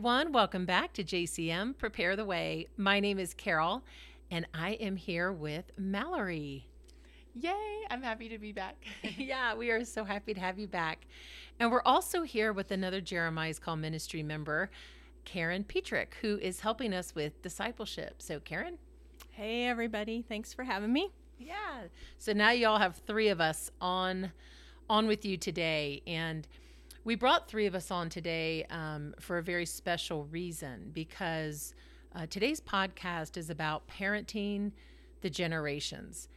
everyone. Welcome back to JCM Prepare the Way. My name is Carol, and I am here with Mallory. Yay! I'm happy to be back. yeah, we are so happy to have you back. And we're also here with another Jeremiah's Call Ministry member, Karen Petrick, who is helping us with discipleship. So, Karen? Hey, everybody. Thanks for having me. Yeah. So now you all have three of us on on with you today, and we brought three of us on today um, for a very special reason because uh, today's podcast is about parenting the generations.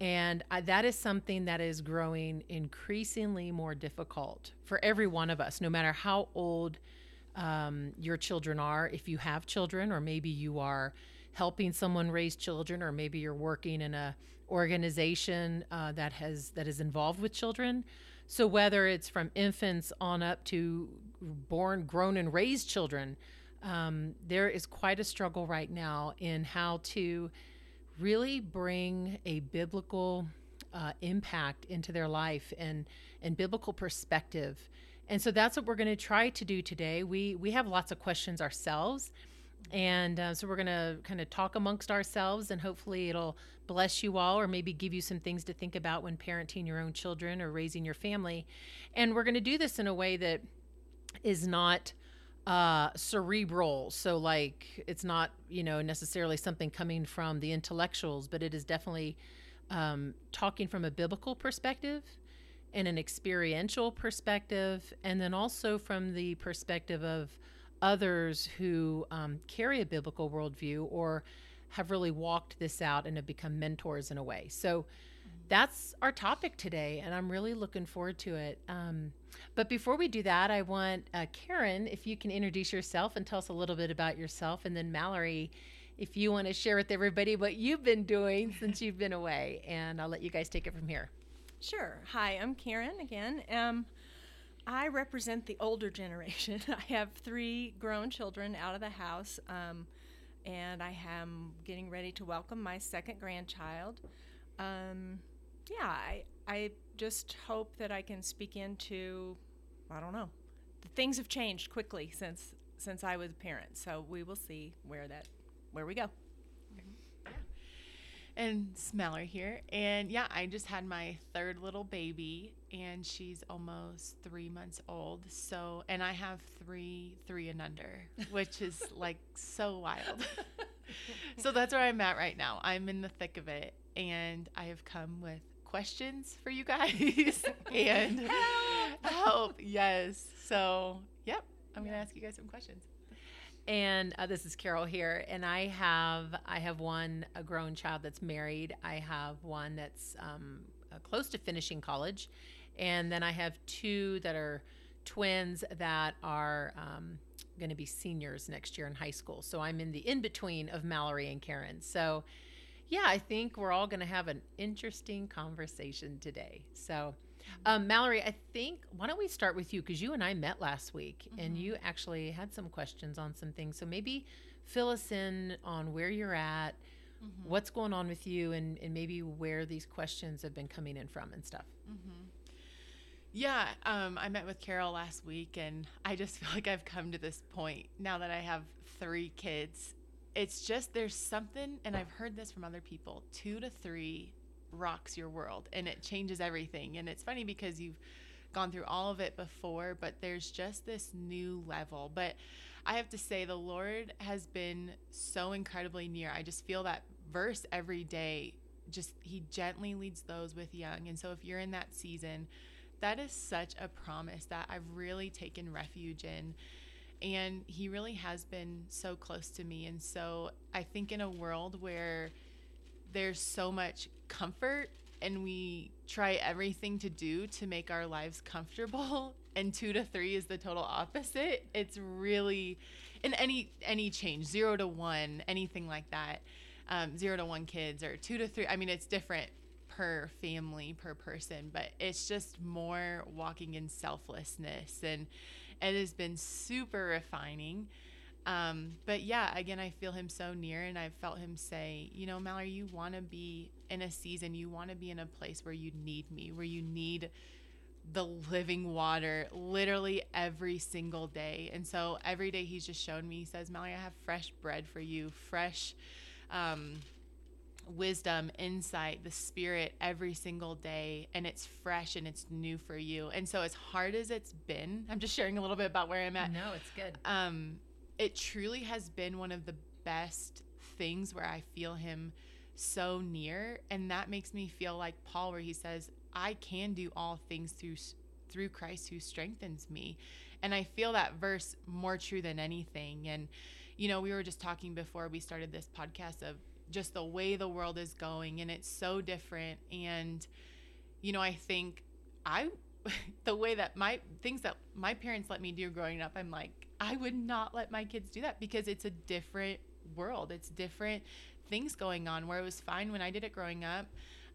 And I, that is something that is growing increasingly more difficult for every one of us, no matter how old um, your children are. If you have children, or maybe you are helping someone raise children, or maybe you're working in a organization uh, that has that is involved with children. So whether it's from infants on up to born, grown, and raised children, um, there is quite a struggle right now in how to really bring a biblical uh, impact into their life and and biblical perspective. And so that's what we're going to try to do today. We we have lots of questions ourselves, and uh, so we're going to kind of talk amongst ourselves, and hopefully it'll bless you all, or maybe give you some things to think about when parenting your own children or raising your family. And we're going to do this in a way that is not uh cerebral so like it's not you know necessarily something coming from the intellectuals but it is definitely um talking from a biblical perspective and an experiential perspective and then also from the perspective of others who um, carry a biblical worldview or have really walked this out and have become mentors in a way so that's our topic today, and I'm really looking forward to it. Um, but before we do that, I want uh, Karen, if you can introduce yourself and tell us a little bit about yourself, and then Mallory, if you want to share with everybody what you've been doing since you've been away, and I'll let you guys take it from here. Sure. Hi, I'm Karen again. Um, I represent the older generation. I have three grown children out of the house, um, and I am getting ready to welcome my second grandchild. Um, yeah, I I just hope that I can speak into I don't know. Things have changed quickly since since I was a parent. So we will see where that where we go. Yeah, And Smeller here. And yeah, I just had my third little baby and she's almost three months old. So, and I have three, three and under, which is like so wild. so that's where I'm at right now. I'm in the thick of it and I have come with questions for you guys and help. help. Yes. So, yep, I'm going to ask you guys some questions. And uh, this is Carol here, and I have I have one a grown child that's married. I have one that's um, uh, close to finishing college, and then I have two that are twins that are um, going to be seniors next year in high school. So I'm in the in between of Mallory and Karen. So yeah, I think we're all going to have an interesting conversation today. So, um, Mallory, I think why don't we start with you because you and I met last week mm-hmm. and you actually had some questions on some things. So maybe fill us in on where you're at, mm-hmm. what's going on with you, and, and maybe where these questions have been coming in from and stuff. Mm-hmm. Yeah, um, I met with Carol last week, and I just feel like I've come to this point now that I have three kids it's just there's something, and I've heard this from other people two to three rocks your world and it changes everything. And it's funny because you've gone through all of it before, but there's just this new level. But I have to say, the Lord has been so incredibly near. I just feel that verse every day. Just He gently leads those with young. And so if you're in that season, that is such a promise that I've really taken refuge in. And he really has been so close to me. And so i think in a world where there's so much comfort and we try everything to do to make our lives comfortable and 2 to 3 is the total opposite it's really in any any change 0 to 1 anything like that um, 0 to 1 kids or 2 to 3 i mean it's different per family per person but it's just more walking in selflessness and it has been super refining. Um, but yeah, again, I feel him so near, and I've felt him say, you know, Mallory, you want to be in a season, you want to be in a place where you need me, where you need the living water literally every single day. And so every day he's just shown me, he says, Mallory, I have fresh bread for you, fresh um, wisdom, insight, the spirit every single day. And it's fresh and it's new for you. And so, as hard as it's been, I'm just sharing a little bit about where I'm at. No, it's good. Um, it truly has been one of the best things where I feel him so near. And that makes me feel like Paul, where he says, I can do all things through through Christ who strengthens me. And I feel that verse more true than anything. And you know, we were just talking before we started this podcast of just the way the world is going and it's so different and you know, I think I the way that my things that my parents let me do growing up, I'm like, I would not let my kids do that because it's a different world. It's different things going on where it was fine when I did it growing up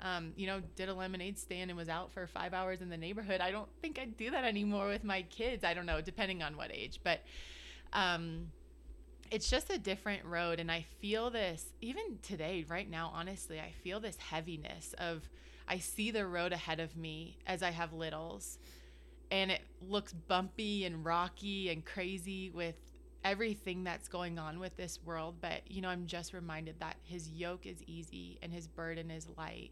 um, you know, did a lemonade stand and was out for five hours in the neighborhood. I don't think I'd do that anymore with my kids. I don't know, depending on what age, but um, it's just a different road. And I feel this even today, right now, honestly, I feel this heaviness of I see the road ahead of me as I have littles. And it looks bumpy and rocky and crazy with everything that's going on with this world. But, you know, I'm just reminded that his yoke is easy and his burden is light.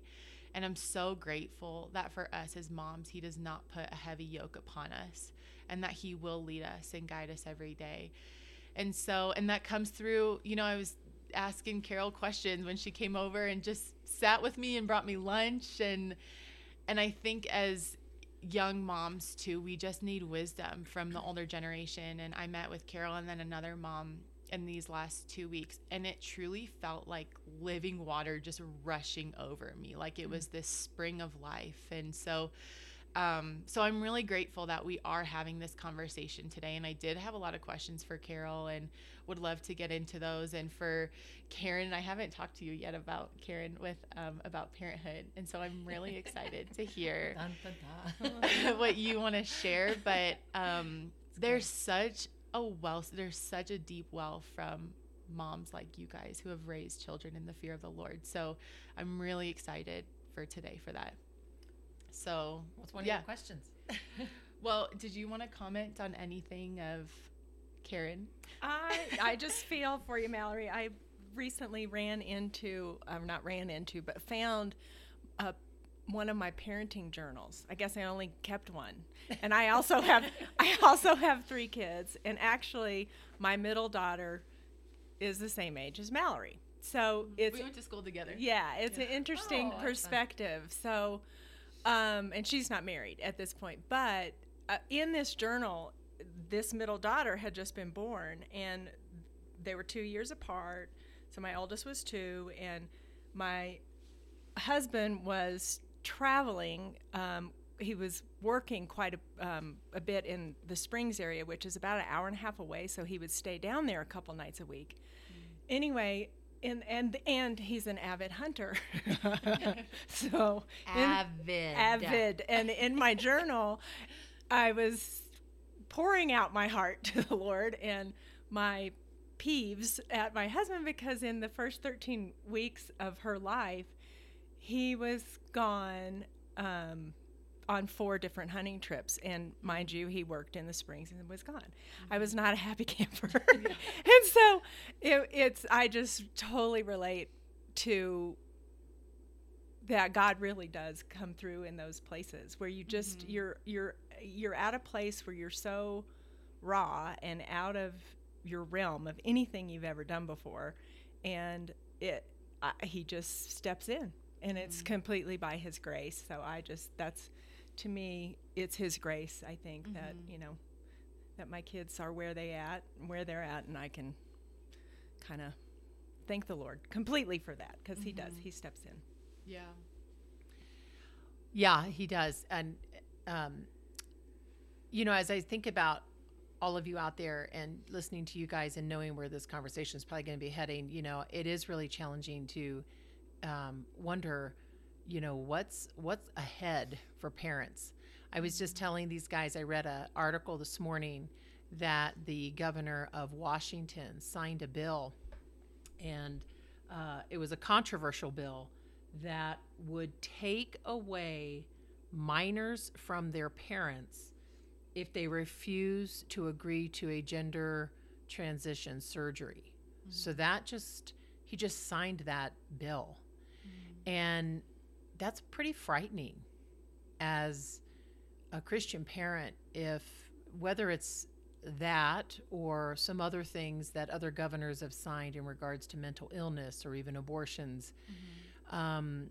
And I'm so grateful that for us as moms, he does not put a heavy yoke upon us and that he will lead us and guide us every day. And so, and that comes through, you know, I was asking Carol questions when she came over and just sat with me and brought me lunch. And and I think as young moms too we just need wisdom from the older generation. And i met with carol and then another mom in these last two weeks. And it truly felt like living water just rushing over me like it mm. was this spring of life. And so um, so I'm really grateful that we are having this conversation today. And I did have a lot of questions for Carol and would love to get into those. And for Karen, I haven't talked to you yet about Karen with um, about parenthood, and so I'm really excited to hear what you want to share. But um, there's such a wealth, there's such a deep well from moms like you guys who have raised children in the fear of the Lord. So I'm really excited for today for that. So, what's one yeah. of your questions? well, did you want to comment on anything of Karen? I I just feel for you, Mallory. I recently ran into, um, not ran into, but found a one of my parenting journals. I guess I only kept one. And I also have I also have 3 kids and actually my middle daughter is the same age as Mallory. So it's We went to school together. Yeah, it's yeah. an interesting oh, perspective. So um, and she's not married at this point. But uh, in this journal, this middle daughter had just been born, and they were two years apart. So my oldest was two, and my husband was traveling. Um, he was working quite a, um, a bit in the Springs area, which is about an hour and a half away. So he would stay down there a couple nights a week. Mm. Anyway, and and and he's an avid hunter. so avid, in, avid, and in my journal, I was pouring out my heart to the Lord and my peeves at my husband because in the first 13 weeks of her life, he was gone. Um, on four different hunting trips and mind you he worked in the springs and was gone mm-hmm. i was not a happy camper yeah. and so it, it's i just totally relate to that god really does come through in those places where you just mm-hmm. you're you're you're at a place where you're so raw and out of your realm of anything you've ever done before and it I, he just steps in and it's mm-hmm. completely by his grace so i just that's to me, it's His grace. I think mm-hmm. that you know that my kids are where they at, where they're at, and I can kind of thank the Lord completely for that because mm-hmm. He does. Mm-hmm. He steps in. Yeah. Yeah, He does, and um, you know, as I think about all of you out there and listening to you guys and knowing where this conversation is probably going to be heading, you know, it is really challenging to um, wonder you know what's what's ahead for parents i was just telling these guys i read an article this morning that the governor of washington signed a bill and uh, it was a controversial bill that would take away minors from their parents if they refuse to agree to a gender transition surgery. So that just, he just signed that bill. And that's pretty frightening as a Christian parent if whether it's that or some other things that other governors have signed in regards to mental illness or even abortions, um,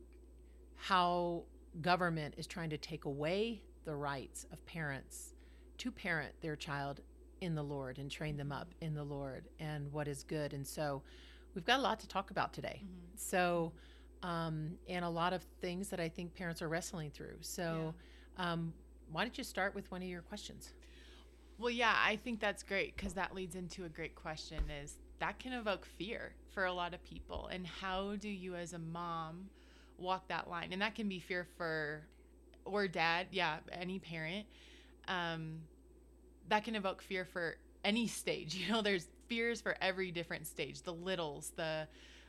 how government is trying to take away the rights of parents to parent their child in the Lord and train them up in the Lord and what is good. And so we've got a lot to talk about today. So, um, and a lot of things that I think parents are wrestling through. So, um, why don't you start with one of your questions? Well, yeah, I think that's great because that leads into a great question is that can evoke fear for a lot of people. And how do you as a mom walk that line? And that can be fear for or dad, yeah, any parent. Um, that can evoke fear for any stage. You know, there's fears for every different stage. The littles, the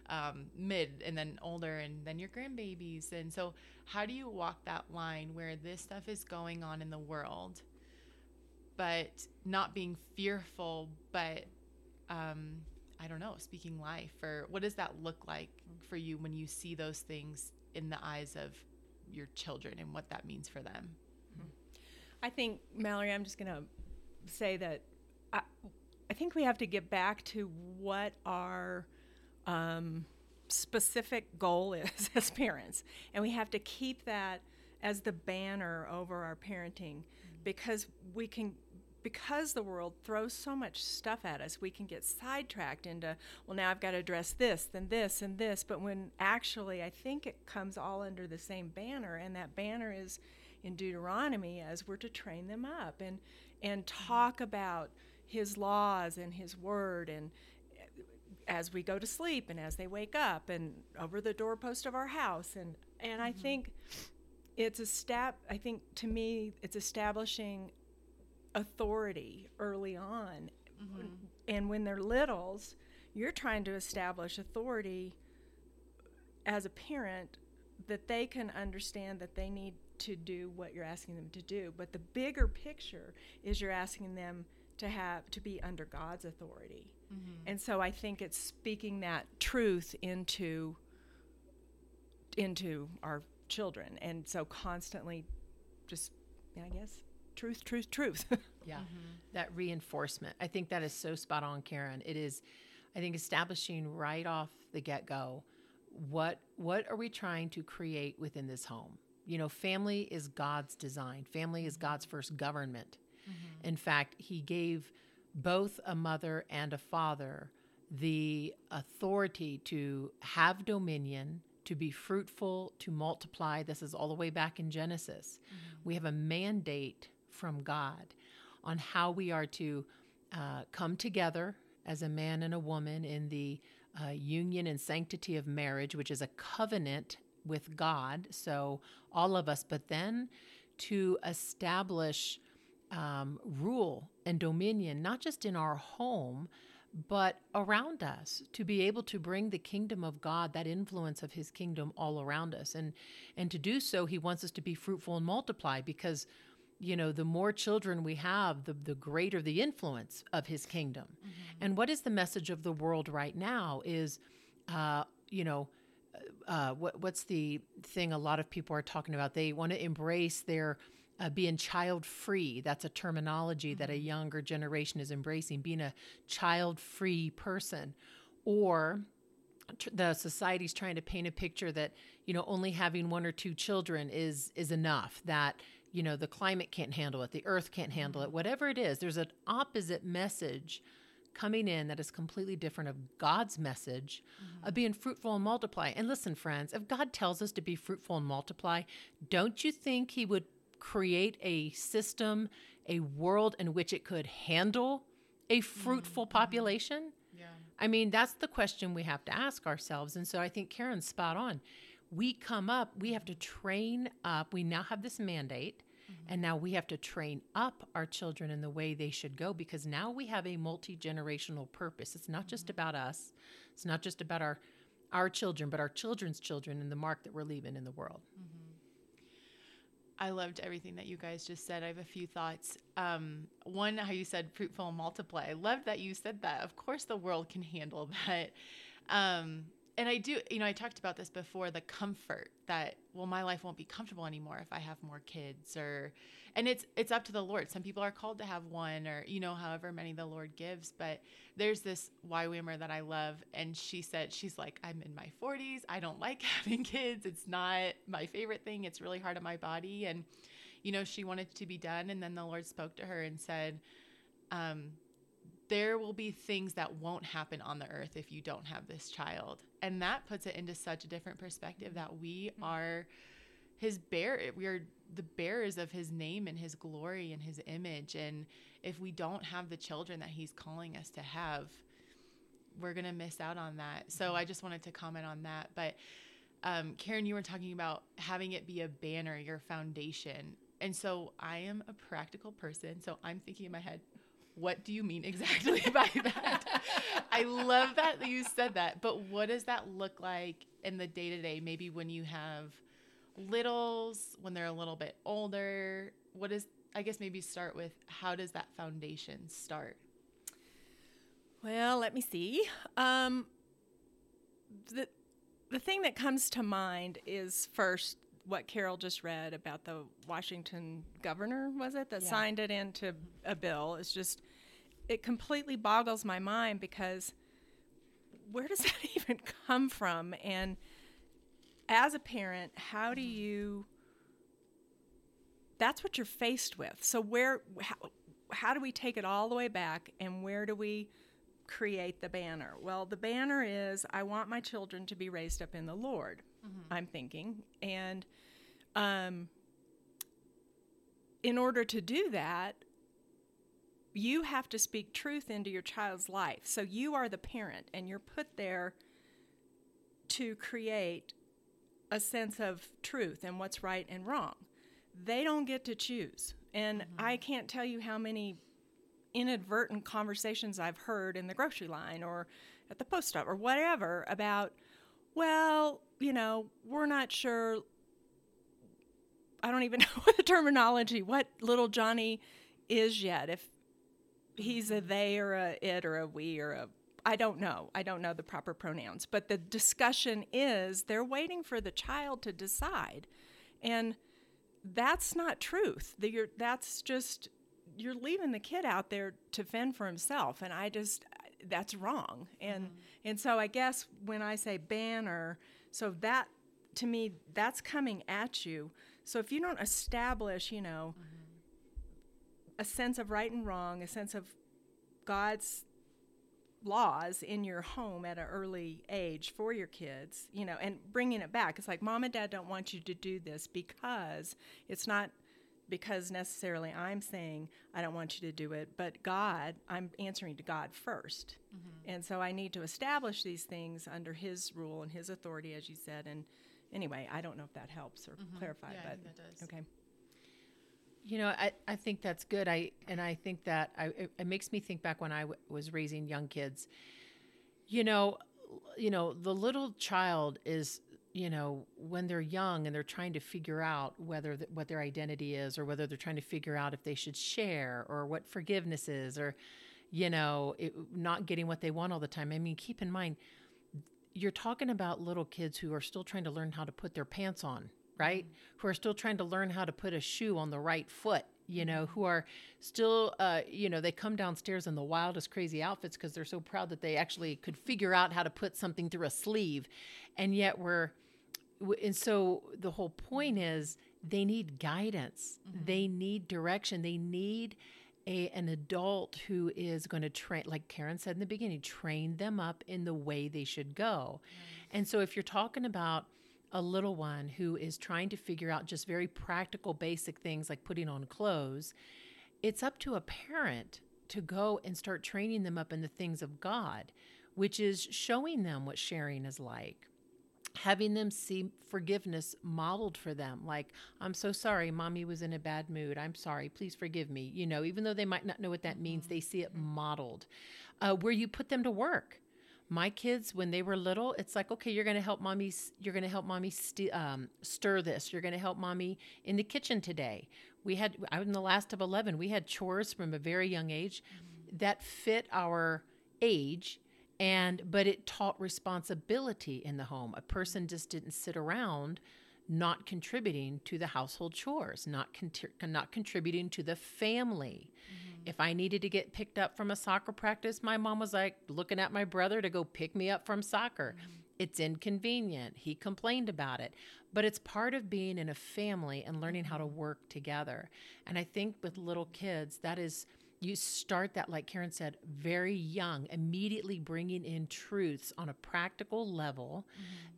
um, mid, and then older, and then your grandbabies. And so, how do you walk that line where this stuff is going on in the world, but not being fearful, but um, I don't know, speaking life? Or what does that look like for you when you see those things in the eyes of your children and what that means for them? I think, Mallory, I'm just going to say that I, I think we have to get back to what our um, specific goal is as parents. And we have to keep that as the banner over our parenting because we can. Because the world throws so much stuff at us, we can get sidetracked into, well, now I've got to address this, then this, and this. But when actually, I think it comes all under the same banner, and that banner is in Deuteronomy as we're to train them up and and talk about his laws and his word and as we go to sleep and as they wake up and over the doorpost of our house. And and I mm-hmm. think it's a step I think to me it's establishing authority early on. Mm-hmm. And when they're littles you're trying to establish authority as a parent that they can understand that they need to do what you're asking them to do. But the bigger picture is you're asking them to have to be under God's authority Mm-hmm. and so I think it's speaking that truth into into our children and so constantly just I guess truth truth truth Yeah. Mm-hmm. That reinforcement. I think that is so spot on, Karen. It is, I think, establishing right off the get go what what are we trying to create within this home? You know, family is God's design. Family is mm-hmm. God's first government. In fact, He gave both a mother and a father the authority to have dominion, to be fruitful, to multiply. This is all the way back in Genesis. We have a mandate from God on how we are to uh, come together as a man and a woman in the uh, union and sanctity of marriage, which is a covenant with God. So, all of us, but then to establish um, rule and dominion, not just in our home, but around us to be able to bring the kingdom of God, that influence of his kingdom all around us. And and to do so, he wants us to be fruitful and multiply because you know, the more children we have, the, the greater the influence of his kingdom. And what is the message of the world right now is, uh, you know, uh, what, what's the thing a lot of people are talking about? They want to embrace their uh, being child free. That's a terminology that a mm-hmm. younger generation is embracing, being a child free person. Or tr- the society's trying to paint a picture that you know only having one or two children is is enough that you know the climate can't handle it the earth can't handle it mm-hmm. whatever it is there's an opposite message coming in that is completely different of God's message of mm-hmm. being fruitful and multiply. And listen, friends, if God tells us to be fruitful and multiply, don't you think He would create a system, a world in which it could handle a fruitful mm-hmm. population? Yeah. I mean, that's the question we have to ask ourselves. And so I think Karen's spot on. We come up, we have to train up. We now have this mandate, mm-hmm. and now we have to train up our children in the way they should go because now we have a multi generational purpose. It's not just mm-hmm. about us, it's not just about our, our children, but our children's children and the mark that we're leaving in the world. I loved everything that you guys just said. I have a few thoughts. Um, one, how you said fruitful and multiply. I loved that you said that. Of course, the world can handle that. Um, and I do, you know, I talked about this before the comfort that, well, my life won't be comfortable anymore if I have more kids or, and it's, it's up to the Lord. Some people are called to have one or, you know, however many the Lord gives. But there's this YWAMer that I love. And she said, she's like, I'm in my 40s. I don't like having kids. It's not my favorite thing. It's really hard on my body. And, you know, she wanted to be done. And then the Lord spoke to her and said, um, there will be things that won't happen on the earth if you don't have this child. And that puts it into such a different perspective that we mm-hmm. are his bear we are the bearers of his name and his glory and his image and if we don't have the children that he's calling us to have we're going to miss out on that. So mm-hmm. I just wanted to comment on that. But um, Karen, you were talking about having it be a banner, your foundation. And so I am a practical person. So I'm thinking in my head, what do you mean exactly by that? I love that you said that. But what does that look like in the day to day? Maybe when you have littles, when they're a little bit older? What is, I guess, maybe start with how does that foundation start? Well, let me see. Um, the, the thing that comes to mind is first what Carol just read about the Washington governor, was it, that yeah. signed it into a bill. It's just, it completely boggles my mind because where does that even come from? And as a parent, how do mm-hmm. you, that's what you're faced with. So, where, how, how do we take it all the way back and where do we create the banner? Well, the banner is I want my children to be raised up in the Lord mm-hmm. I'm thinking. And um, in order to do that, you have to speak truth into your child's life. So you are the parent, and you're put there to create a sense of truth and what's right and wrong. They don't get to choose. And mm-hmm. I can't tell you how many inadvertent conversations I've heard in the grocery line or at the post office or whatever about, well, you know, we're not sure. I don't even know what the terminology, what little Johnny is yet. If he's a they or a it or a we or a I don't know. I don't know the proper pronouns. But the discussion is they're waiting for the child to decide. And that's not truth. That's just, you're leaving the kid out there to fend for himself. And I just, that's wrong. And, mm-hmm. and so I guess when I say banner, so that to me, that's coming at you. So if you don't establish, you know, mm-hmm. a sense of right and wrong, a sense of God's laws in your home at an early age for your kids, you know, and bringing it back. It's like mom and dad don't want you to do this because it's not because necessarily I'm saying I don't want you to do it, but God, I'm answering to God 1st mm-hmm. And so I need to establish these things under His rule and His authority, as you said. And anyway, I don't know if that helps or mm-hmm. clarify, yeah, but that does. okay. You know, I, I think that's good. I and I think that I, it, it makes me think back when I w- was raising young kids. You know, you know, the little child is you know, when they're young and they're trying to figure out whether th- what their identity is or whether they're trying to figure out if they should share or what forgiveness is or, you know, it, not getting what they want all the time. I mean, keep in mind, you're talking about little kids who are still trying to learn how to put their pants on, right? Mm-hmm. Who are still trying to learn how to put a shoe on the right foot you know, who are still, uh, you know, they come downstairs in the wildest, crazy outfits because they're so proud that they actually could figure out how to put something through a sleeve. And yet we're, and so the whole point is they need guidance. Mm-hmm. they need direction. They need a, an adult who is going to train like karen said in the beginning train them up in the way they should go. And so if you're talking about a little one who is trying to figure out just very practical basic things like putting on clothes it's up to a parent to go and start training them up in the things of god which is showing them what sharing is like having them see forgiveness modeled for them like i'm so sorry mommy was in a bad mood i'm sorry please forgive me you know even though they might not know what that means they see it modeled. Uh, where you put them to work. My kids when they were little it's like okay you're going to help mommy you're going to help mommy st- um, stir this you're going to help mommy in the kitchen today. We had i was in the last of 11 we had chores from a very young age that fit our age and but it taught responsibility in the home a person just didn't sit around not contributing to the household chores not contri- not contributing to the family mm-hmm. if I needed to get picked up from a soccer practice, my mom was like looking at my brother to go pick me up from soccer. Mm-hmm. It's inconvenient. He complained about it. But it's part of being in a family and learning how to mm-hmm. work together. And I think with little kids, that is, you start that, like Karen said, very young, immediately bringing in truths on a practical level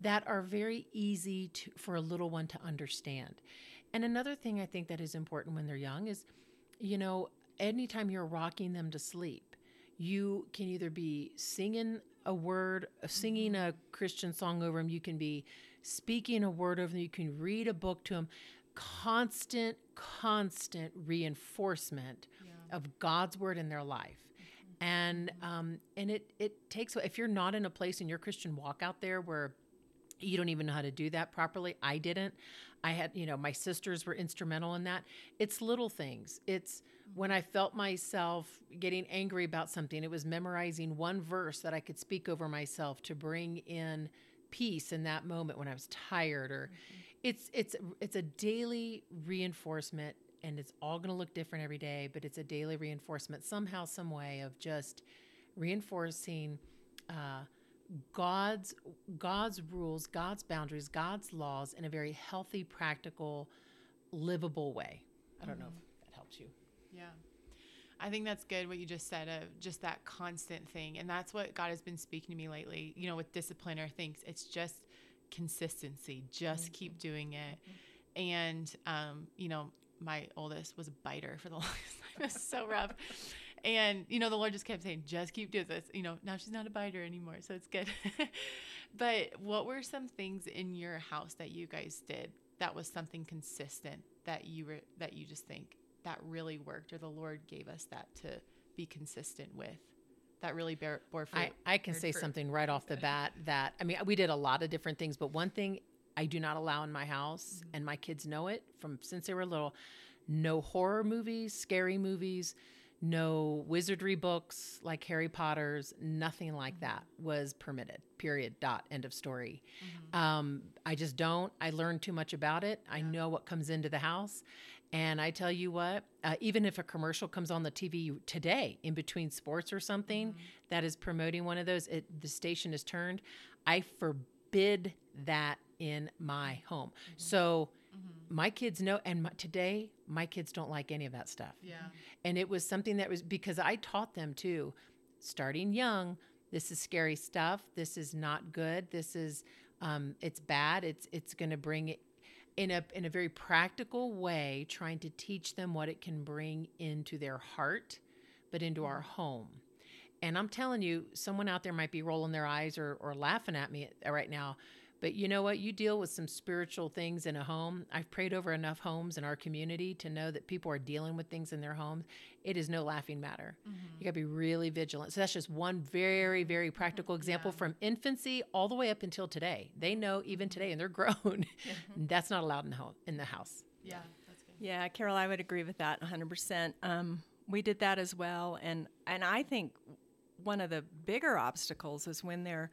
that are very easy to, for a little one to understand. And another thing I think that is important when they're young is, you know, anytime you're rocking them to sleep, you can either be singing a word, uh, singing a Christian song over them, you can be speaking a word over them, you can read a book to them. Constant, constant reinforcement of God's word in their life. And um, and it it takes if you're not in a place in your Christian walk out there where you don't even know how to do that properly. I didn't. I had, you know, my sisters were instrumental in that. It's little things. It's when I felt myself getting angry about something, it was memorizing one verse that I could speak over myself to bring in peace in that moment when I was tired or it's it's it's a daily reinforcement and it's all going to look different every day, but it's a daily reinforcement somehow some way of just reinforcing uh, God's God's rules, God's boundaries, God's laws in a very healthy, practical, livable way. I don't know if that helps you. Yeah. I think that's good what you just said of just that constant thing. And that's what God has been speaking to me lately, you know, with discipline or things. It's just consistency. Just keep doing it. And um, you know, my oldest was a biter for the longest time. It was so rough. And you know, the Lord just kept saying, "Just keep doing this." You know, now she's not a biter anymore, so it's good. but what were some things in your house that you guys did that was something consistent that you were that you just think that really worked, or the Lord gave us that to be consistent with? That really bear, bore fruit. I, I can say fruit. something right off the bat that I mean we did a lot of different things, but one thing I do not allow in my house, and my kids know it from since they were little, no horror movies, scary movies, no wizardry books like Harry Potter's, nothing like that was permitted. Period. Dot. End of story. Um, I just don't. I learned too much about it. I know what comes into the house. And I tell you what, uh, even if a commercial comes on the TV today in between sports or something that is promoting one of those, it, the station is turned. I forbid that in my mm-hmm. home. Mm-hmm. So mm-hmm. my kids know, and my, today my kids don't like any of that stuff. Yeah. And it was something that was because I taught them too, starting young. This is scary stuff. This is not good. This is, um, it's bad. It's it's going to bring it in a in a very practical way, trying to teach them what it can bring into their heart, but into our home. And I'm telling you, someone out there might be rolling their eyes or, or laughing at me uh, right now. But you know what? You deal with some spiritual things in a home. I've prayed over enough homes in our community to know that people are dealing with things in their homes. It is no laughing matter. Mm-hmm. You got to be really vigilant. So that's just one very, very practical example from infancy all the way up until today. They know even today, mm-hmm. and they're grown. Mm-hmm. that's not allowed in the home in the house. Yeah. That's good. Yeah, Carol, I would agree with that 100%. Um, we did that as well, and and I think one of the bigger obstacles is when they're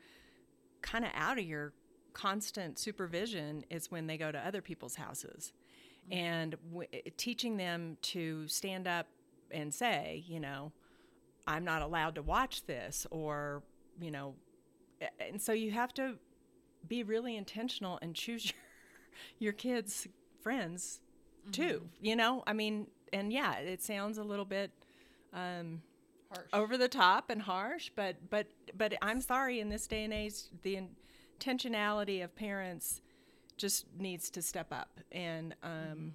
kind of out of your constant supervision is when they go to other people's houses, and w- teaching them to stand up and say, you know, I'm not allowed to watch this, or you know, and so you have to be really intentional and choose your your kids' friends too. You know, I mean, and yeah, it sounds a little bit um, Harsh. over the top and harsh, but but but I'm sorry. In this day and age, the intentionality of parents just needs to step up. And um, mm-hmm.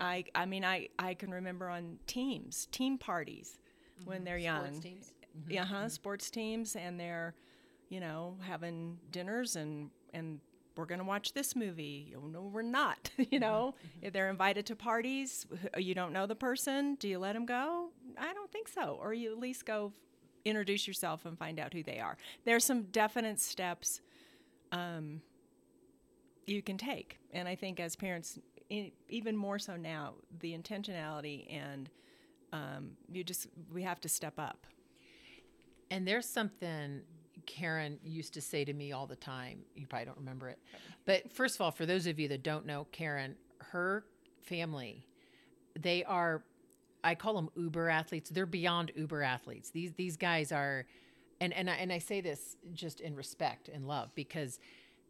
I I mean, I I can remember on teams, team parties mm-hmm. when they're young. Sports teams. Mm-hmm. Yeah, huh? Sports teams, and they're, you know, having dinners and and we're gonna watch this movie. Oh no, we're not. you know, if they're invited to parties, you don't know the person. Do you let them go? I don't think so. Or you at least go introduce yourself and find out who they are. There's some definite steps um, you can take, and I think as parents, even more so now, the intentionality and um, you just we have to step up. And there's something Karen used to say to me all the time. You probably don't remember it. But first of all, for those of you that don't know Karen, her family, they are I call them uber athletes. They're beyond uber athletes. These these guys are and and I, and I say this just in respect and love because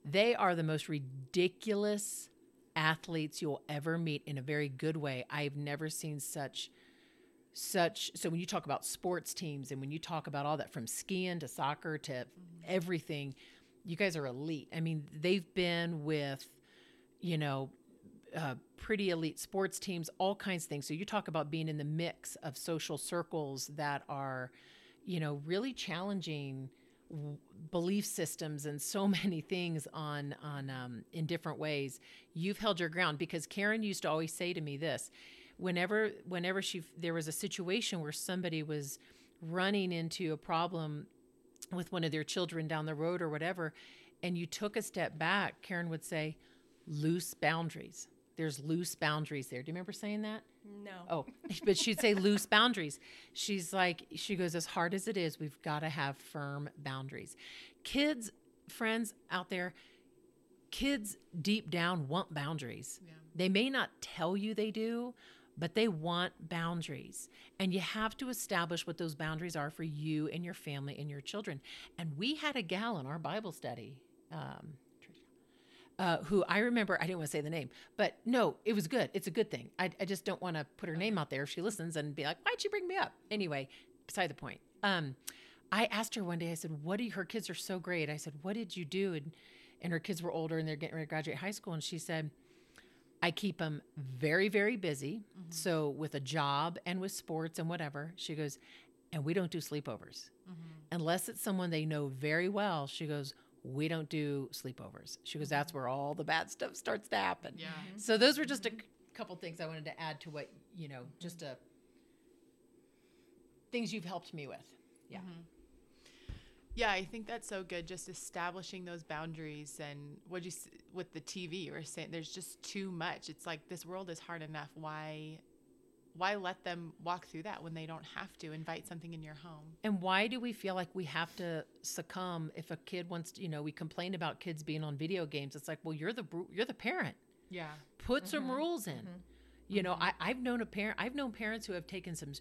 they are the most ridiculous athletes you'll ever meet in a very good way. I've never seen such such so when you talk about sports teams and when you talk about all that from skiing to soccer to everything you guys are elite i mean they've been with you know uh, pretty elite sports teams all kinds of things so you talk about being in the mix of social circles that are you know really challenging belief systems and so many things on on um, in different ways. You've held your ground because karen used to always say to me this whenever whenever she there was a situation where somebody was running into a problem with one of their children down the road or whatever and you took a step back karen would say loose boundaries there's loose boundaries there do you remember saying that no oh but she'd say loose boundaries she's like she goes as hard as it is we've got to have firm boundaries kids friends out there kids deep down want boundaries yeah. they may not tell you they do but they want boundaries. And you have to establish what those boundaries are for you and your family and your children. And we had a gal in our Bible study. Um, uh, who I remember, I didn't want to say the name, but no, it was good. It's a good thing. I, I just don't want to put her name out there if she listens and be like, why'd she bring me up? Anyway, beside the point. Um, I asked her one day, I said, what do you, her kids are so great. I said, what did you do? And, and her kids were older and they're getting ready to graduate high school. And she said, I keep them very, very busy. Mm-hmm. So with a job and with sports and whatever, she goes, and we don't do sleepovers mm-hmm. unless it's someone they know very well. She goes, we don't do sleepovers. She goes, that's mm-hmm. where all the bad stuff starts to happen. Yeah. Mm-hmm. So those were just a couple things I wanted to add to what you know, just a things you've helped me with. Yeah. Mm-hmm. Yeah, I think that's so good. Just establishing those boundaries and what you with the TV or saying there's just too much. It's like this world is hard enough. Why, why let them walk through that when they don't have to invite something in your home? And why do we feel like we have to succumb if a kid wants? To, you know, we complain about kids being on video games. It's like, well, you're the you're the parent. Yeah. Put mm-hmm. some rules in. Mm-hmm. You know, mm-hmm. I, I've known a parent. I've known parents who have taken some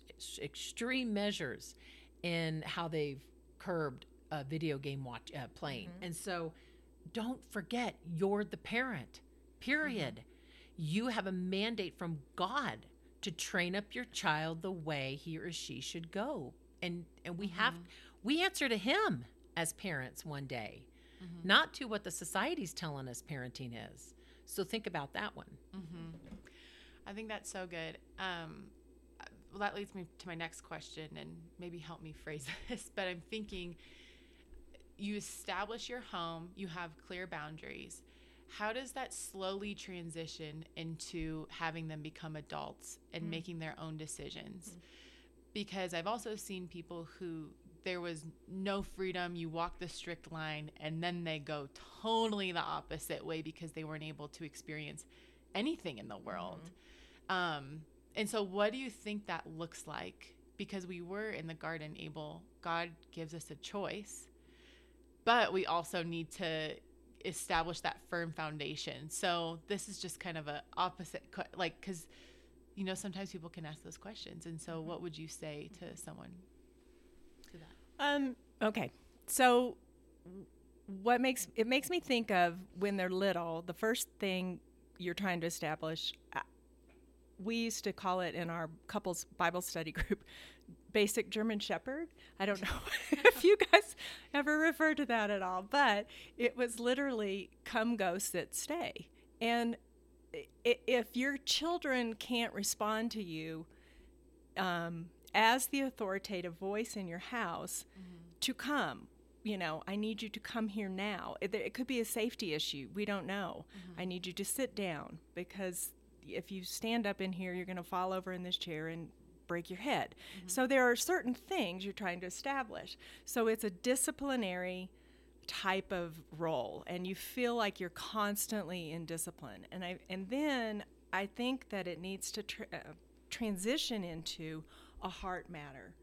extreme measures in how they've curbed a video game watch uh, playing. Mm-hmm. And so don't forget you're the parent. Period. Mm-hmm. You have a mandate from God to train up your child the way he or she should go. And and we mm-hmm. have we answer to him as parents one day, mm-hmm. not to what the society's telling us parenting is. So think about that one. Mm-hmm. I think that's so good. Um, well, that leads me to my next question, and maybe help me phrase this. But I'm thinking you establish your home, you have clear boundaries. How does that slowly transition into having them become adults and mm making their own decisions? mm Because I've also seen people who there was no freedom, you walk the strict line, and then they go totally the opposite way because they weren't able to experience anything in the world. mm Um, and so, what do you think that looks like? Because we were in the garden able, God gives us a choice but we also need to establish that firm foundation. So this is just kind of a opposite, like because you know sometimes people can ask those questions, and so what would you say to someone to that? Um. Okay. So what makes it makes me think of when they're little. The first thing you're trying to establish. Uh, we used to call it in our couples Bible study group basic German Shepherd. I don't know if you guys ever refer to that at all, but it was literally come, go, sit, stay. And if your children can't respond to you um, as the authoritative voice in your house, mm-hmm. to come, you know, I need you to come here now. It, it could be a safety issue. We don't know. Mm-hmm. I need you to sit down because if you stand up in here, you're going to fall over in this chair and break your head. So there are certain things you're trying to establish. So it's a disciplinary type of role and you feel like you're constantly in discipline. And I and then I think that it needs to tr- uh, transition into a heart matter.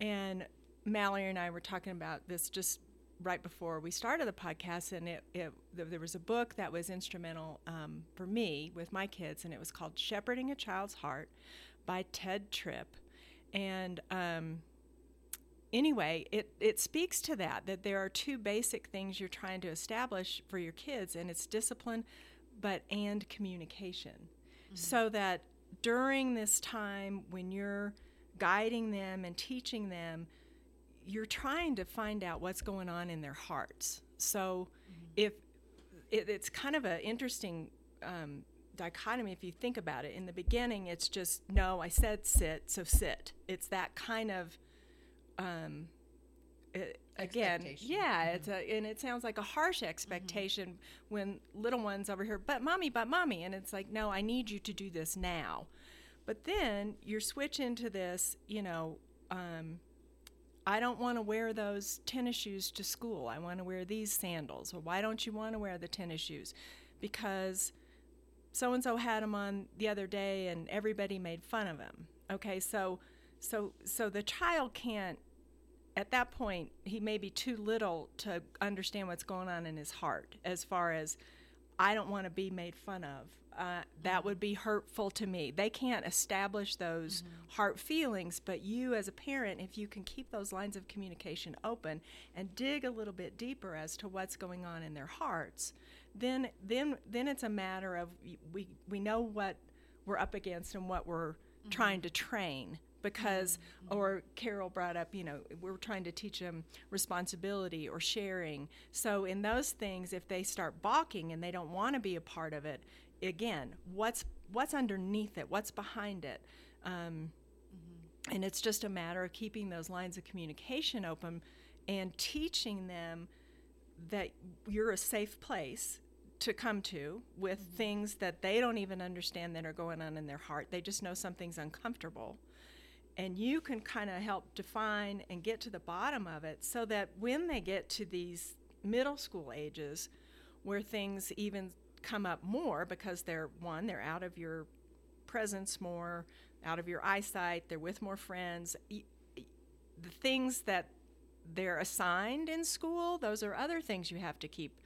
And Mallory and I were talking about this just right before we started the podcast, and it, it there was a book that was instrumental um, for me with my kids, and it was called "Shepherding a Child's Heart" by Ted Tripp, and um, anyway, it, it speaks to that that there are two basic things you're trying to establish for your kids, and it's discipline, but and communication, so that during this time when you're guiding them and teaching them, you're trying to find out what's going on in their hearts. So, if it, it's kind of an interesting um, dichotomy if you think about it. In the beginning, it's just no, I said sit, so sit. It's that kind of um, it, again, yeah, it's a and it sounds like a harsh expectation when little ones over here, but mommy, but mommy, and it's like, no, I need you to do this now. But then you're switching to this, you know, um, I don't want to wear those tennis shoes to school. I want to wear these sandals. Or why don't you want to wear the tennis shoes? Because so and so had them on the other day and everybody made fun of him. Okay, so so so the child can't at that point he may be too little to understand what's going on in his heart as far as I don't want to be made fun of. Uh, that would be hurtful to me. They can't establish those heart feelings, but you, as a parent, if you can keep those lines of communication open and dig a little bit deeper as to what's going on in their hearts, then then then it's a matter of we we know what we're up against and what we're mm-hmm. trying to train because mm-hmm. or carol brought up you know we're trying to teach them responsibility or sharing. So in those things if they start balking and they don't want to be a part of it again what's what's underneath it? What's behind it? Um, mm-hmm. and it's just a matter of keeping those lines of communication open and teaching them that you're a safe place to come to with mm-hmm. things that they don't even understand that are going on in their heart. They just know something's uncomfortable. And you can kind of help define and get to the bottom of it so that when they get to these middle school ages where things even come up more because they're one, they're out of your presence more, out of your eyesight, they're with more friends. The things that they're assigned in school, those are other things you have to keep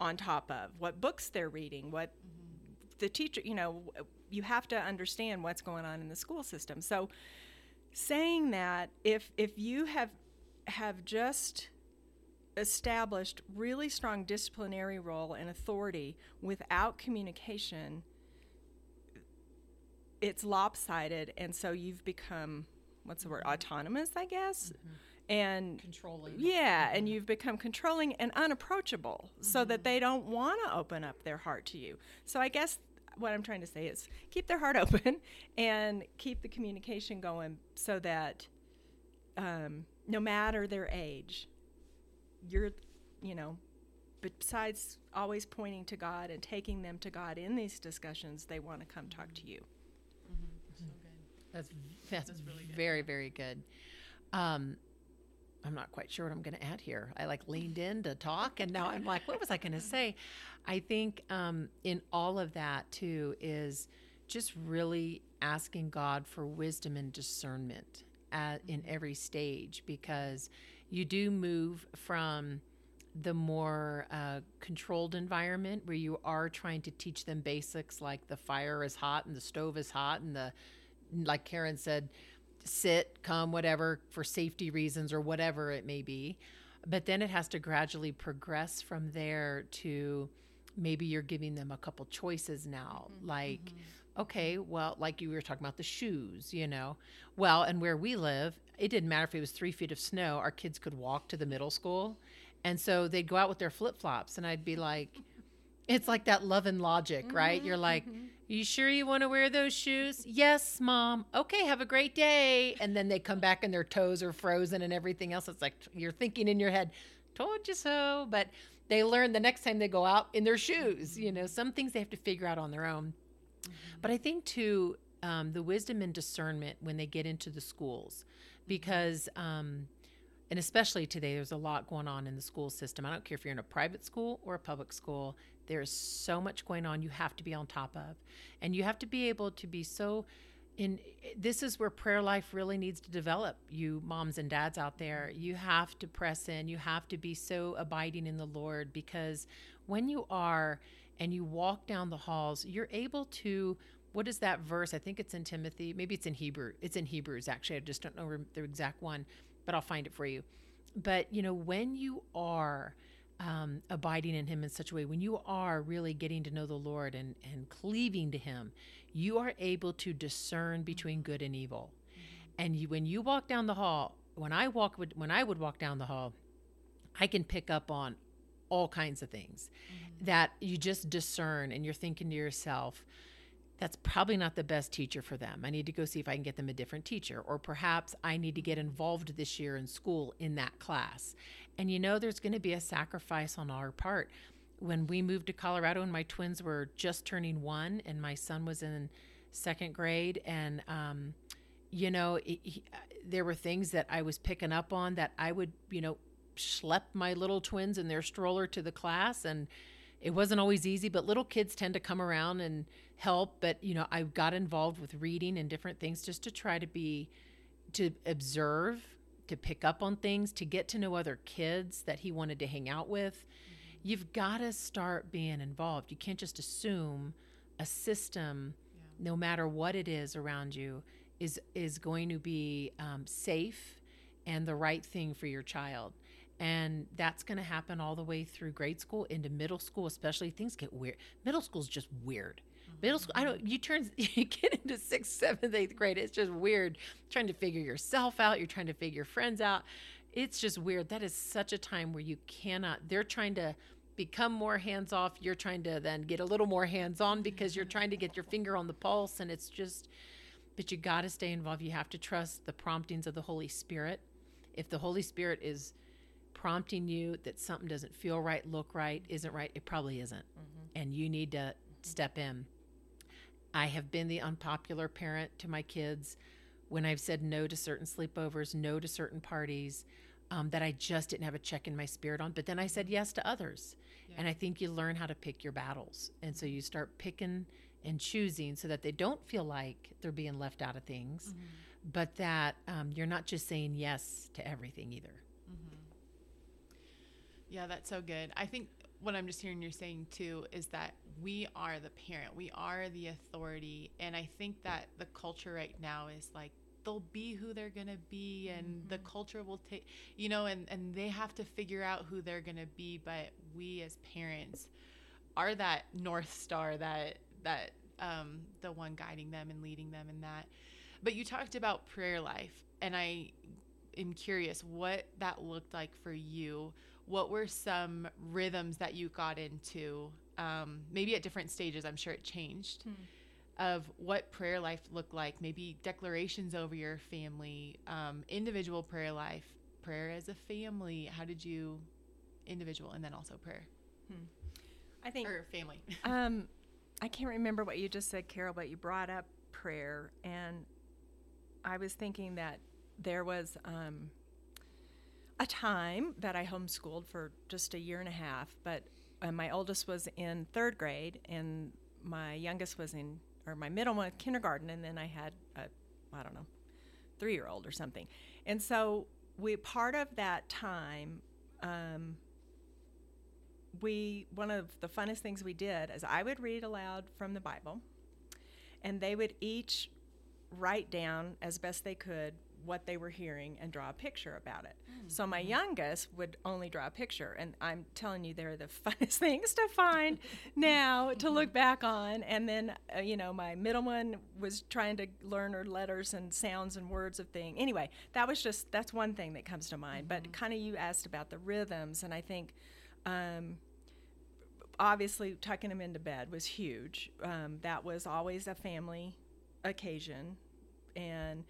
on top of. What books they're reading, what mm-hmm. the teacher, you know, you have to understand what's going on in the school system. So saying that if if you have have just established really strong disciplinary role and authority without communication it's lopsided and so you've become what's the word mm-hmm. autonomous i guess mm-hmm. And Controlling. yeah, and you've become controlling and unapproachable so that they don't want to open up their heart to you. So I guess what I'm trying to say is keep their heart open and keep the communication going so that um, no matter their age, you're, you know, besides always pointing to God and taking them to God in these discussions, they want to come talk to you. That's that's, really very very good. Um, I'm not quite sure what I'm going to add here. I like leaned in to talk, and now I'm like, what was I going to say? I think um, in all of that too is just really asking God for wisdom and discernment at, in every stage because you do move from the more uh, controlled environment where you are trying to teach them basics like the fire is hot and the stove is hot and the like Karen said, sit, come, whatever, for safety reasons or whatever it may be. But then it has to gradually progress from there to maybe you're giving them a couple choices now. Mm-hmm. Like, mm-hmm. okay, well, like you were talking about the shoes, you know. Well, and where we live, it didn't matter if it was three feet of snow, our kids could walk to the middle school. And so they'd go out with their flip flops, and I'd be like, it's like that love and logic, right? Mm-hmm. You're like, you sure you want to wear those shoes? Yes, mom. Okay, have a great day. And then they come back and their toes are frozen and everything else. It's like you're thinking in your head, told you so. But they learn the next time they go out in their shoes. You know, some things they have to figure out on their own. But I think too, um, the wisdom and discernment when they get into the schools, because um, and especially today, there's a lot going on in the school system. I don't care if you're in a private school or a public school. There's so much going on. You have to be on top of, and you have to be able to be so. In this is where prayer life really needs to develop. You moms and dads out there, you have to press in. You have to be so abiding in the Lord because when you are and you walk down the halls, you're able to what is that verse? I think it's in Timothy. Maybe it's in Hebrew. It's in Hebrews, actually. I just don't know the exact one, but I'll find it for you. But, you know, when you are um, abiding in Him in such a way, when you are really getting to know the Lord and, and cleaving to Him, you are able to discern between good and evil. And you, when you walk down the hall, when I walk, when I would walk down the hall, I can pick up on all kinds of things mm-hmm. that you just discern and you're thinking to yourself, that's probably not the best teacher for them. I need to go see if I can get them a different teacher. Or perhaps I need to get involved this year in school in that class. And you know, there's going to be a sacrifice on our part. When we moved to Colorado and my twins were just turning one and my son was in second grade, and, um, you know, he, there were things that I was picking up on that I would, you know, schlep my little twins in their stroller to the class and it wasn't always easy, but little kids tend to come around and help. But, you know, I got involved with reading and different things just to try to be, to observe, to pick up on things, to get to know other kids that he wanted to hang out with. Mm-hmm. You've got to start being involved. You can't just assume a system, yeah. no matter what it is around you, is is going to be um, safe and the right thing for your child and that's going to happen all the way through grade school into middle school especially things get weird. Middle school is just weird. Middle school i don't you turn you get into sixth seventh eighth grade it's just weird. Trying to figure yourself out you're trying to figure friends out. It's just weird. That is such a time where you cannot they're trying to become more hands off. You're trying to then get a little more hands on because you're trying to get your finger on the pulse and it's just but you got to stay involved. You have to trust the promptings of the holy spirit. If the holy spirit is prompting you that something doesn't feel right, look right, isn't right, it probably isn't. Mm-hmm. And you need to mm-hmm. step in. I have been the unpopular parent to my kids when I've said no to certain sleepovers, no to certain parties um, that I just didn't have a check in my spirit on. But then I said yes to others. Yeah. And I think you learn how to pick your battles. And so you start picking and choosing so that they don't feel like they're being left out of things, mm-hmm. but that um, you're not just saying yes to everything either. Yeah, that's so good. I think what I'm just hearing you're saying too is that we are the parent, we are the authority. And I think that the culture right now is like, they'll be who they're going to be and mm-hmm. the culture will take you know and and they have to figure out who they're going to be but we as parents are that north star that that um the one guiding them and leading them in that but you talked about prayer life and i am curious what that looked like for you what were some rhythms that you got into? Um, maybe at different stages, I'm sure it changed. Hmm. Of what prayer life looked like, maybe declarations over your family, um, individual prayer life, prayer as a family. How did you, individual, and then also prayer? Hmm. I think or family. um, I can't remember what you just said, Carol, but you brought up prayer, and I was thinking that there was um, a time that I homeschooled for just a year and a half, but uh, my oldest was in third grade, and my youngest was in, or my middle one, kindergarten, and then I had a, I don't know, three year old or something. And so we, part of that time, um, we, one of the funnest things we did is I would read aloud from the Bible, and they would each write down as best they could what they were hearing and draw a picture about it. Mm-hmm. So my youngest would only draw a picture, and I'm telling you, they're the funnest things to find now to look back on. And then, uh, you know, my middle one was trying to learn her letters and sounds and words of thing. Anyway, that was just that's one thing that comes to mind. Mm-hmm. But kind of you asked about the rhythms, and I think. Um, obviously, tucking them into bed was huge. Um, that was always a family occasion, and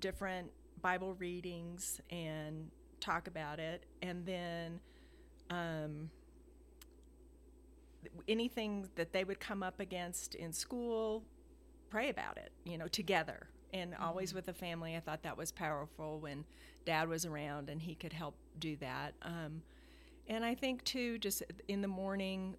different Bible readings and talk about it, and then um, anything that they would come up against in school, pray about it, you know, together. And always with the family, I thought that was powerful when dad was around and he could help do that. Um, and I think too, just in the morning,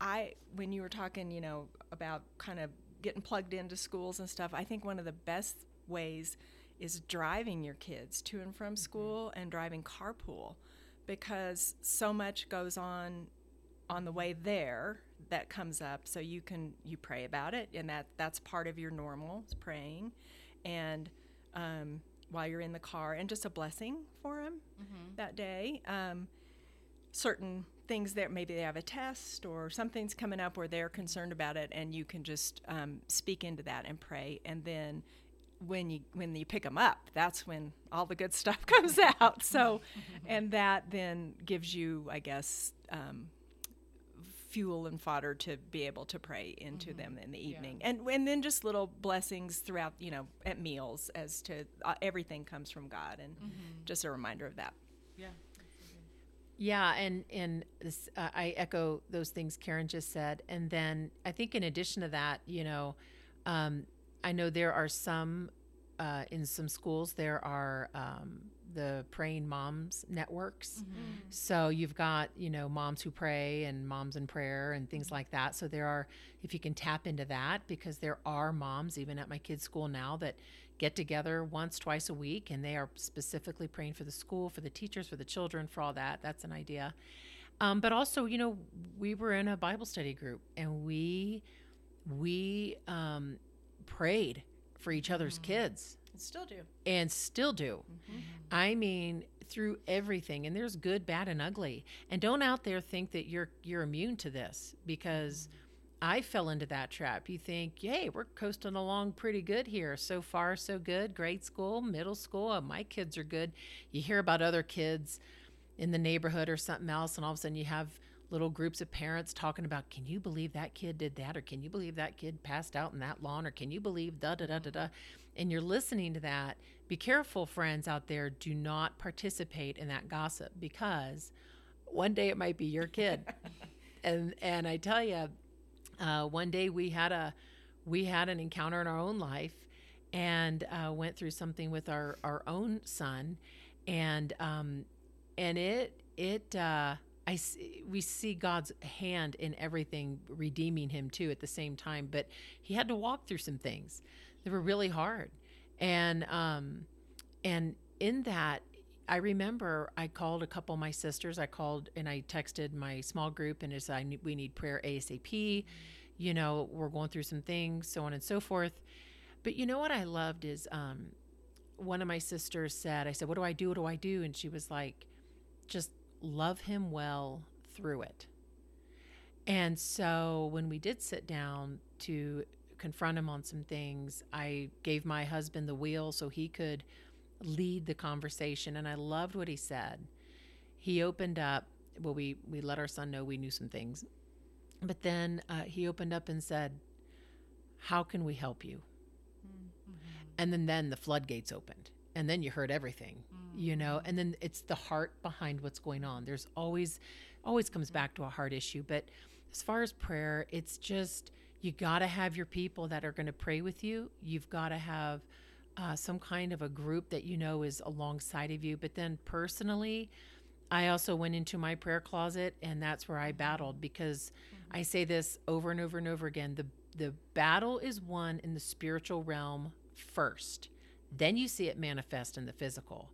I when you were talking, you know, about kind of getting plugged into schools and stuff, I think one of the best ways is driving your kids to and from school and driving carpool because so much goes on on the way there that comes up. So you can you pray about it and that that's part of your normal is praying. And um, while you're in the car and just a blessing for them that day um, certain things that maybe they have a test or something's coming up where they're concerned about it and you can just um, speak into that and pray. And then when you when you pick them up that's when all the good stuff comes out. So and that then gives you i guess um, fuel and fodder to be able to pray into them in the evening. And and then just little blessings throughout you know at meals as to uh, everything comes from god and just a reminder of that. Yeah. Yeah, and and this, uh, I echo those things Karen just said, and then I think in addition to that, you know, um, I know there are some uh, in some schools there are um, the praying moms networks. So you've got you know moms who pray and moms in prayer and things like that. So there are if you can tap into that because there are moms even at my kids' school now that get together once twice a week and they are specifically praying for the school for the teachers for the children for all that. That's an idea. Um, but also you know we were in a bible study group and we we um, prayed for each other's mm. kids still do and still do. Mm-hmm. I mean, through everything, and there's good, bad, and ugly. And don't out there think that you're you're immune to this because mm-hmm. I fell into that trap. You think, yay, we're coasting along pretty good here. So far, so good. Grade school, middle school, oh, my kids are good. You hear about other kids in the neighborhood or something else, and all of a sudden you have little groups of parents talking about, can you believe that kid did that? Or can you believe that kid passed out in that lawn? Or can you believe da da da da da? And you're listening to that. Be careful, friends out there. Do not participate in that gossip because one day it might be your kid. and and I tell you, uh, one day we had a we had an encounter in our own life and uh, went through something with our our own son and um and it it uh I s- we see God's hand in everything redeeming him too at the same time but he had to walk through some things that were really hard and um and in that I remember I called a couple of my sisters. I called and I texted my small group and said, I we need prayer ASAP. You know, we're going through some things, so on and so forth. But you know what I loved is um, one of my sisters said, I said, What do I do? What do I do? And she was like, Just love him well through it. And so when we did sit down to confront him on some things, I gave my husband the wheel so he could lead the conversation. And I loved what he said. He opened up, well, we, we let our son know we knew some things. But then uh, he opened up and said, How can we help you? And then, then the floodgates opened. And then you heard everything, you know, and then it's the heart behind what's going on. There's always, always comes back to a heart issue. But as far as prayer, it's just, you got to have your people that are going to pray with you. You've got to have uh, some kind of a group that you know is alongside of you. But then personally, I also went into my prayer closet and that's where I battled because I say this over and over and over again. The the battle is won in the spiritual realm first. Then you see it manifest in the physical.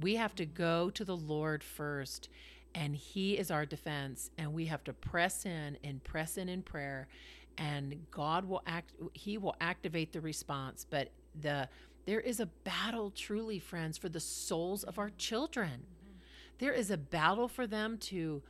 We have to go to the Lord first and he is our defense and we have to press in and press in in prayer and God will act he will activate the response but the there is a battle truly friends for the souls of our children there is a battle for them to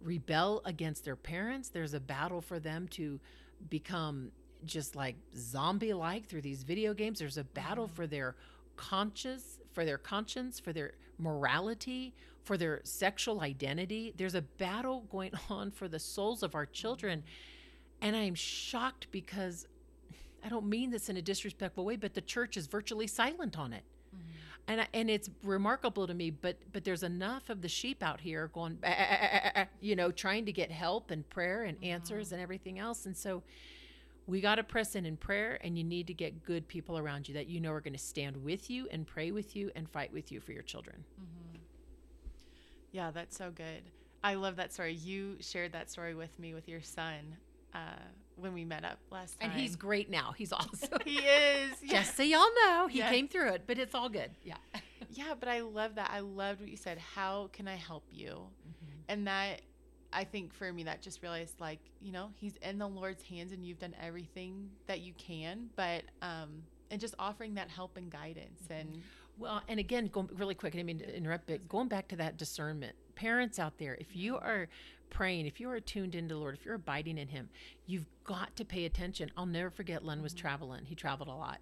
rebel against their parents. There's a battle for them to become just like zombie like through these video games. There's a battle mm-hmm. for their conscience, for their conscience, for their morality, for their sexual identity. There's a battle going on for the souls of our children. And I'm shocked because I don't mean this in a disrespectful way, but the church is virtually silent on it mm-hmm. and I, and it's remarkable to me but but there's enough of the sheep out here going ah, ah, ah, you know trying to get help and prayer and mm-hmm. answers and everything else and so we got to press in in prayer and you need to get good people around you that you know are going to stand with you and pray with you and fight with you for your children Yeah, that's so good. I love that story. You shared that story with me with your son uh, when we met up last time. and he's great now he's awesome he is. Yeah. just so y'all know he came through it but it's all good yeah Yeah, but I love that. I loved what you said. How can I help you? Mm-hmm. And that, I think for me, that just realized like, you know, he's in the Lord's hands and you've done everything that you can, but, um, and just offering that help and guidance Mm-hmm. and Well, and again, going really quick, I didn't mean to interrupt, but going back to that discernment, parents out there, if you are praying, if you are tuned into the Lord, if you're abiding in Him, you've got to pay attention. I'll never forget Len was traveling. He traveled a lot.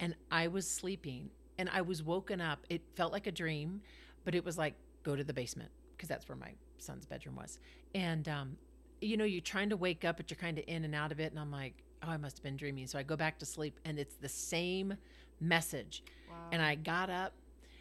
And I was sleeping and I was woken up. It felt like a dream, but it was like, go to the basement because that's where my son's bedroom was. And, um, you know, you're trying to wake up, but you're kind of in and out of it. And I'm like, oh, I must have been dreaming. So I go back to sleep and it's the same message. And I got up,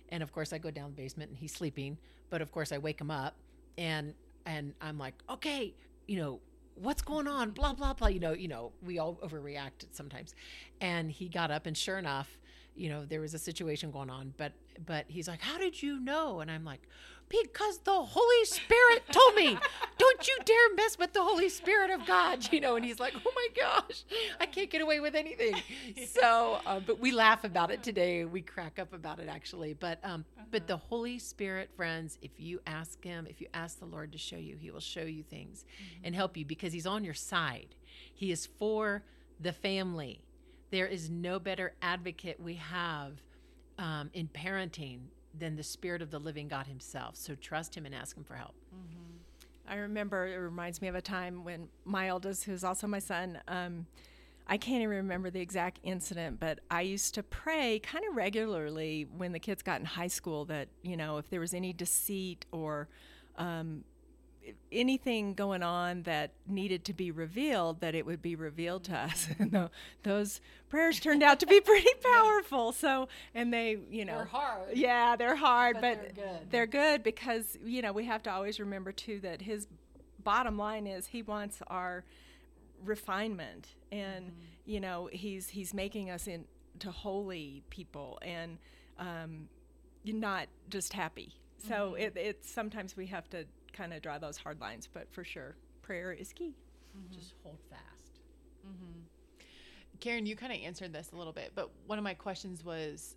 and of course I go down the basement, and he's sleeping. But of course I wake him up, and and I'm like, okay, you know, what's going on? Blah blah blah. You know, you know, we all overreact sometimes. And he got up, and sure enough, you know, there was a situation going on. But but he's like, how did you know? And I'm like, because the Holy Spirit told me. Don't you dare mess with the Holy Spirit of God, you know. And he's like, oh my gosh, I can't get away with anything. So, uh, but we laugh about it today. We crack up about it actually. But um, but the Holy Spirit, friends, if you ask Him, if you ask the Lord to show you, He will show you things and help you because He's on your side. He is for the family. There is no better advocate we have um, in parenting than the Spirit of the living God Himself. So trust Him and ask Him for help. I remember it reminds me of a time when my eldest, who's also my son, um, I can't even remember the exact incident, but I used to pray kind of regularly when the kids got in high school that, you know, if there was any deceit or um, anything going on that needed to be revealed, that it would be revealed to us. And tho- those prayers turned out to be pretty powerful. So, and they, you know, hard. yeah, they're hard, But but, they're good. they're good because you know we have to always remember too that his bottom line is he wants our refinement, and you know he's he's making us into holy people and um, not just happy. So it, it's sometimes we have to kind of draw those hard lines, but for sure, prayer is key. Just hold fast. Mm-hmm. Karen, you kind of answered this a little bit, but one of my questions was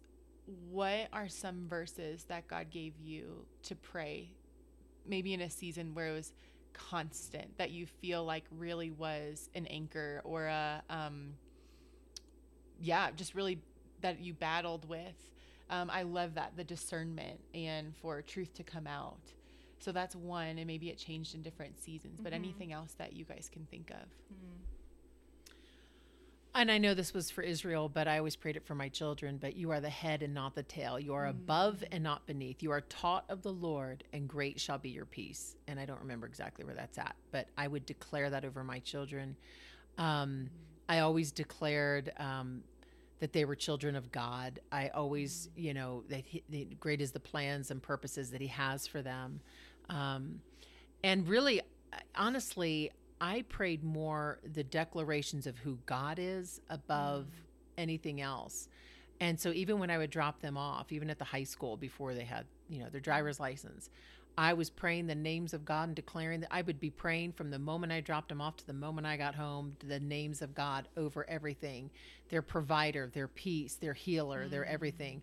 what are some verses that God gave you to pray, maybe in a season where it was constant, that you feel like really was an anchor or a, um, yeah, just really that you battled with? Um, I love that, the discernment and for truth to come out. So that's one, and maybe it changed in different seasons, but anything else that you guys can think of? And I know this was for Israel, but I always prayed it for my children. But you are the head and not the tail. You are above and not beneath. You are taught of the Lord, and great shall be your peace. And I don't remember exactly where that's at, but I would declare that over my children. Um, I always declared um, that they were children of God. I always, you know, that he, the, great is the plans and purposes that He has for them. Um, and really, honestly, I prayed more the declarations of who God is above anything else. And so even when I would drop them off, even at the high school before they had, you know, their driver's license, I was praying the names of God and declaring that I would be praying from the moment I dropped them off to the moment I got home, the names of God over everything their provider, their peace, their healer, their mm. everything.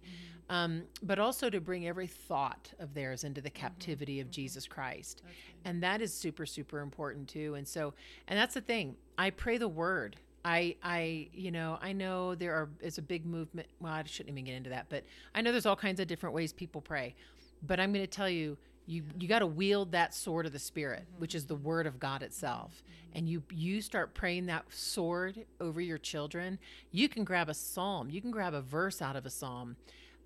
Um, but also to bring every thought of theirs into the mm-hmm, captivity of mm-hmm. Jesus Christ. And that is super, super important too. And so, and that's the thing. I pray the word. I, I, you know, I know there are, it's a big movement. Well, I shouldn't even get into that, but I know there's all kinds of different ways people pray. But I'm going to tell you, you, you got to wield that sword of the spirit, which is the word of God itself. And you, you start praying that sword over your children. You can grab a psalm, you can grab a verse out of a psalm.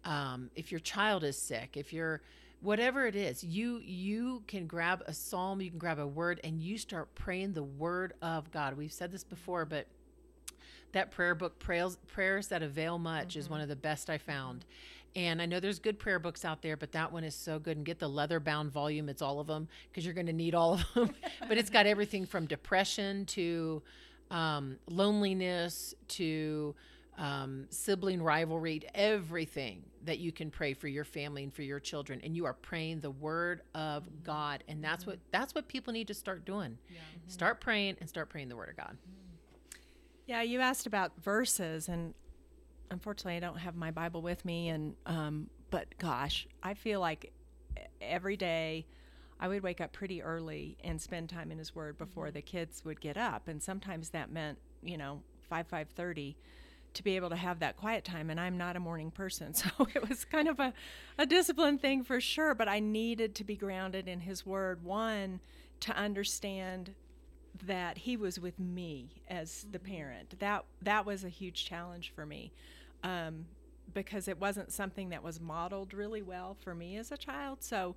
Um, if your child is sick, if you're, whatever it is you you can grab a psalm you can grab a word and you start praying the word of god we've said this before but that prayer book prayers prayers that avail much is one of the best i found and i know there's good prayer books out there but that one is so good. And get the leather bound volume it's all of them because you're going to need all of them. But it's got everything from depression to um, loneliness to um, sibling rivalry, everything that you can pray for your family and for your children, and you are praying the word of God, and that's what that's what people need to start doing. Start praying and start praying the word of God. Yeah, you asked about verses, and unfortunately, I don't have my Bible with me. And um, but gosh, I feel like every day I would wake up pretty early and spend time in His Word before the kids would get up, and sometimes that meant you know five five thirty to be able to have that quiet time and i'm not a morning person so it was kind of a, a discipline thing for sure but i needed to be grounded in his word one to understand that he was with me as the parent. That that was a huge challenge for me, um, because it wasn't something that was modeled really well for me as a child. So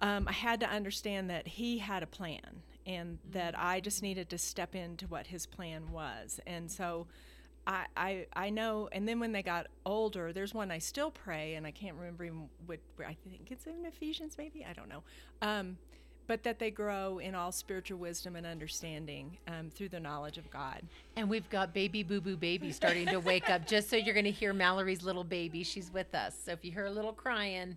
um, I had to understand that he had a plan, and that I just needed to step into what his plan was. And so. I, I, I know, and then when they got older, there's one I still pray, and I can't remember even what I think it's in Ephesians, maybe I don't know. Um, but that they grow in all spiritual wisdom and understanding um, through the knowledge of God. And we've got baby boo boo baby starting to wake up. Just so you're going to hear Mallory's little baby, she's with us. So if you hear a little crying,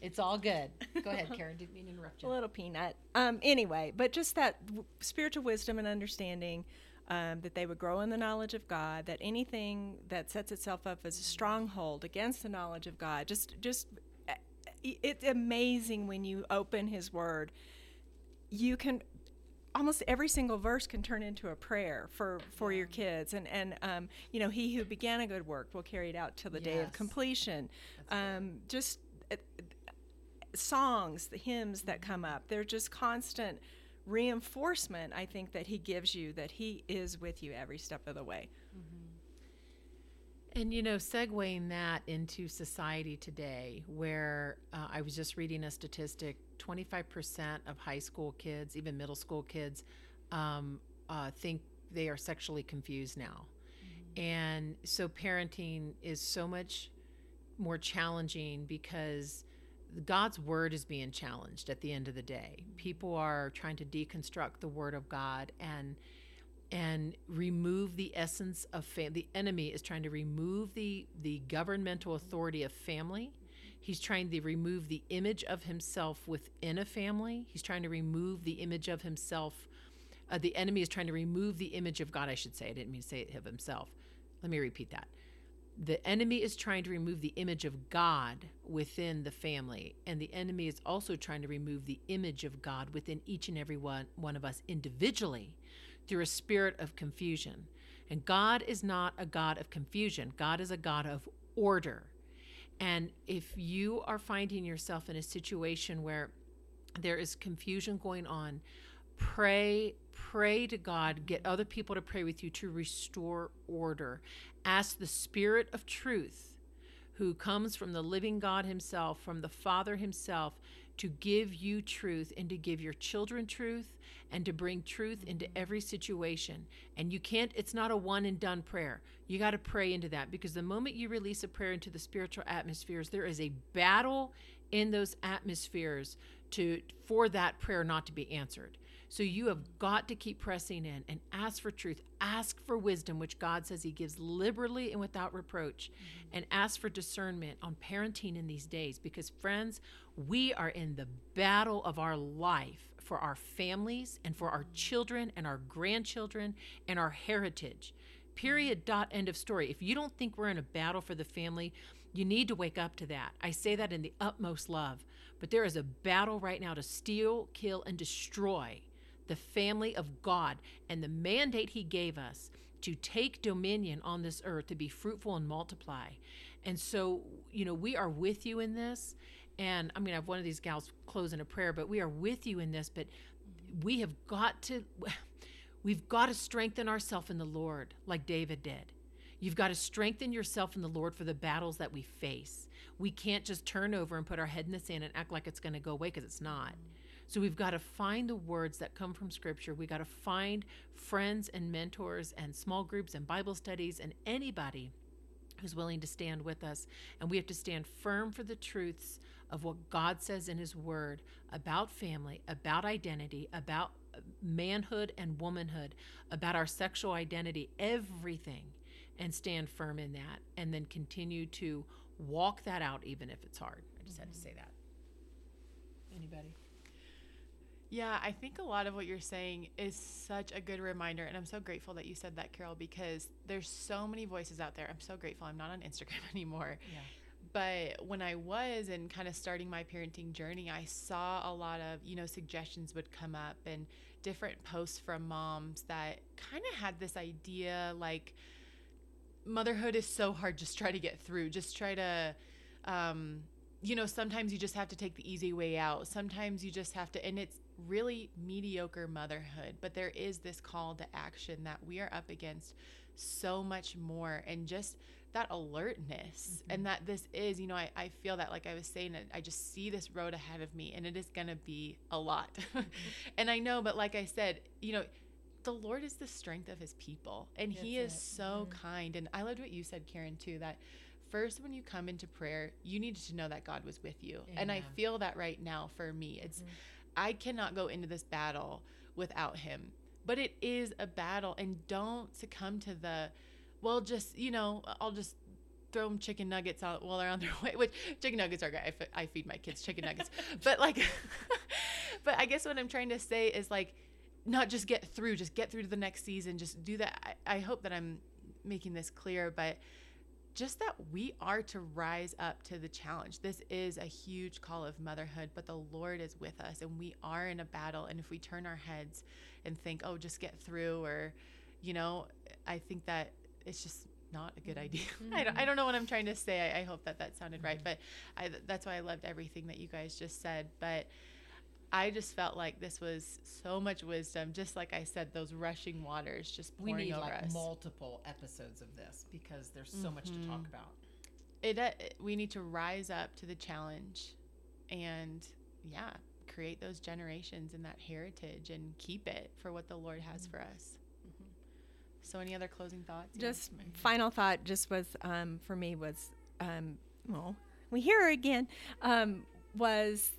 it's all good. Go ahead, Karen. Didn't mean to interrupt you. A little peanut. Um, anyway, but just that w- spiritual wisdom and understanding. Um, that they would grow in the knowledge of God. That anything that sets itself up as a stronghold against the knowledge of God, just, just, uh, it's amazing when you open His Word. You can almost every single verse can turn into a prayer for for your kids. And and um, you know he who began a good work will carry it out till the day of completion. Um, just uh, songs the hymns that come up they're just constant reinforcement i think that he gives you that he is with you every step of the way And you know, segueing that into society today, where uh, I was just reading a statistic 25% of high school kids, even middle school kids, um, uh, think they are sexually confused now. And so parenting is so much more challenging because God's word is being challenged at the end of the day. People are trying to deconstruct the word of God and and remove the essence of family. The enemy is trying to remove the the governmental authority of family. He's trying to remove the image of himself within a family. He's trying to remove the image of himself. Uh, the enemy is trying to remove the image of God. I should say. I didn't mean to say it of himself. Let me repeat that. The enemy is trying to remove the image of God within the family, and the enemy is also trying to remove the image of God within each and every one, one of us individually through a spirit of confusion. And God is not a God of confusion, God is a God of order. And if you are finding yourself in a situation where there is confusion going on, pray, pray to God, get other people to pray with you to restore order. Ask the Spirit of truth, who comes from the living God Himself, from the Father Himself, to give you truth and to give your children truth and to bring truth into every situation. And you can't, it's not a one and done prayer. You got to pray into that because the moment you release a prayer into the spiritual atmospheres, there is a battle in those atmospheres to for that prayer not to be answered. So you have got to keep pressing in and ask for truth. Ask for wisdom, which God says He gives liberally and without reproach. Mm-hmm. And ask for discernment on parenting in these days. Because, friends, we are in the battle of our life for our families and for our children and our grandchildren and our heritage. Period. Dot. End of story. If you don't think we're in a battle for the family, you need to wake up to that. I say that in the utmost love. But there is a battle right now to steal, kill, and destroy the family of God and the mandate He gave us to take dominion on this earth, to be fruitful and multiply. And so, you know, we are with you in this. And I'm going to have one of these gals close in a prayer, but we are with you in this. But we have got to, we've got to strengthen ourselves in the Lord like David did. You've got to strengthen yourself in the Lord for the battles that we face. We can't just turn over and put our head in the sand and act like it's going to go away because it's not. So we've got to find the words that come from Scripture. We got to find friends and mentors and small groups and Bible studies and anybody who's willing to stand with us. And we have to stand firm for the truths of what God says in His Word about family, about identity, about manhood and womanhood, about our sexual identity, everything, and stand firm in that. And then continue to walk that out, even if it's hard. I just had to mm-hmm. say that. Anybody? Yeah, I think a lot of what you're saying is such a good reminder. And I'm so grateful that you said that, Carol, because there's so many voices out there. I'm so grateful I'm not on Instagram anymore. Yeah. But when I was and kind of starting my parenting journey, I saw a lot of, you know, suggestions would come up and different posts from moms that kind of had this idea like motherhood is so hard, just try to get through, just try to, um, you know, sometimes you just have to take the easy way out. Sometimes you just have to, and it's really mediocre motherhood. But there is this call to action that we are up against so much more. And just that alertness mm-hmm. and that this is you know I, I feel that like i was saying i just see this road ahead of me and it is going to be a lot and i know but like i said you know the lord is the strength of his people and That's he is it. so mm-hmm. kind and i loved what you said karen too that first when you come into prayer you needed to know that god was with you and i feel that right now for me it's mm-hmm. I cannot go into this battle without him but it is a battle and don't succumb to the well, just you know, I'll just throw them chicken nuggets out while they're on their way. Which chicken nuggets are great. I, f- I feed my kids chicken nuggets, but like, but I guess what I'm trying to say is like, not just get through, just get through to the next season. Just do that. I, I hope that I'm making this clear, but just that we are to rise up to the challenge. This is a huge call of motherhood, but the Lord is with us and we are in a battle. And if we turn our heads and think, oh, just get through, or, you know, I think that it's just not a good idea. Mm-hmm. I, don't, I don't know what I'm trying to say. I, I hope that that sounded right, mm-hmm. but I, that's why I loved everything that you guys just said. But I just felt like this was so much wisdom. Just like I said, those rushing waters just pouring we need over like us. multiple episodes of this because there's so mm-hmm. much to talk mm-hmm. about. It, uh, we need to rise up to the challenge, and yeah, create those generations and that heritage and keep it for what the Lord has mm-hmm. for us. So, any other closing thoughts? Just yeah. final thought, just was um, for me was, um, well, we hear her again, um, was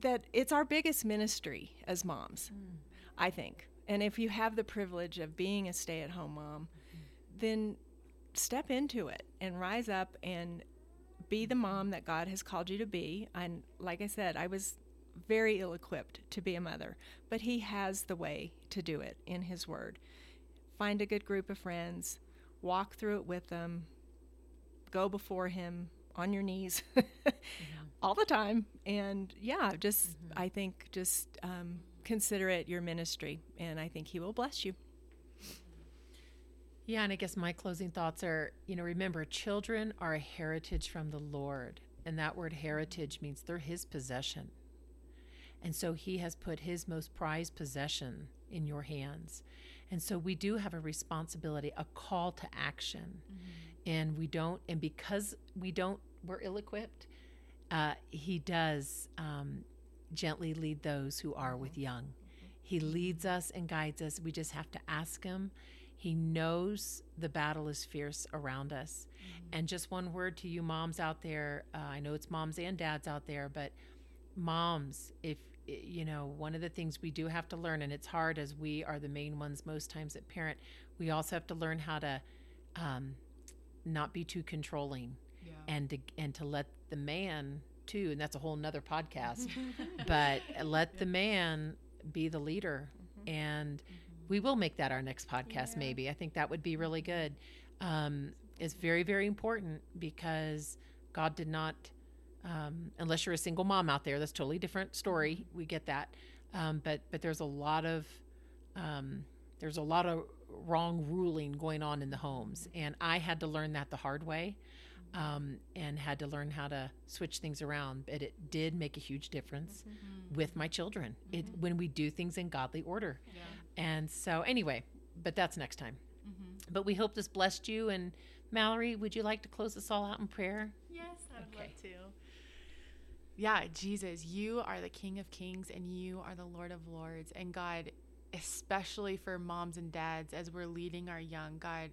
that it's our biggest ministry as moms, mm. I think. And if you have the privilege of being a stay at home mom, mm-hmm. then step into it and rise up and be the mom that God has called you to be. And like I said, I was very ill equipped to be a mother, but He has the way to do it in His Word. Find a good group of friends, walk through it with them, go before Him on your knees mm-hmm. all the time. And yeah, just, mm-hmm. I think, just um, consider it your ministry, and I think He will bless you. Yeah, and I guess my closing thoughts are you know, remember, children are a heritage from the Lord. And that word heritage means they're His possession. And so he has put his most prized possession in your hands. And so we do have a responsibility, a call to action. Mm-hmm. And we don't, and because we don't, we're ill equipped, uh, he does um, gently lead those who are with mm-hmm. young. He leads us and guides us. We just have to ask him. He knows the battle is fierce around us. Mm-hmm. And just one word to you moms out there uh, I know it's moms and dads out there, but moms, if you know, one of the things we do have to learn, and it's hard as we are the main ones most times at parent, we also have to learn how to um, not be too controlling yeah. and to, and to let the man too, and that's a whole nother podcast, but let the man be the leader. Mm-hmm. And mm-hmm. we will make that our next podcast, yeah. maybe. I think that would be really good. Um, it's very, very important because God did not um, unless you're a single mom out there, that's totally different story. Mm-hmm. We get that, um, but but there's a lot of um, there's a lot of wrong ruling going on in the homes, and I had to learn that the hard way, um, and had to learn how to switch things around. But it did make a huge difference mm-hmm. with my children mm-hmm. it, when we do things in godly order. Yeah. And so anyway, but that's next time. Mm-hmm. But we hope this blessed you. And Mallory, would you like to close us all out in prayer? Yes, I'd okay. love to. Yeah, Jesus, you are the King of Kings and you are the Lord of Lords. And God, especially for moms and dads as we're leading our young, God,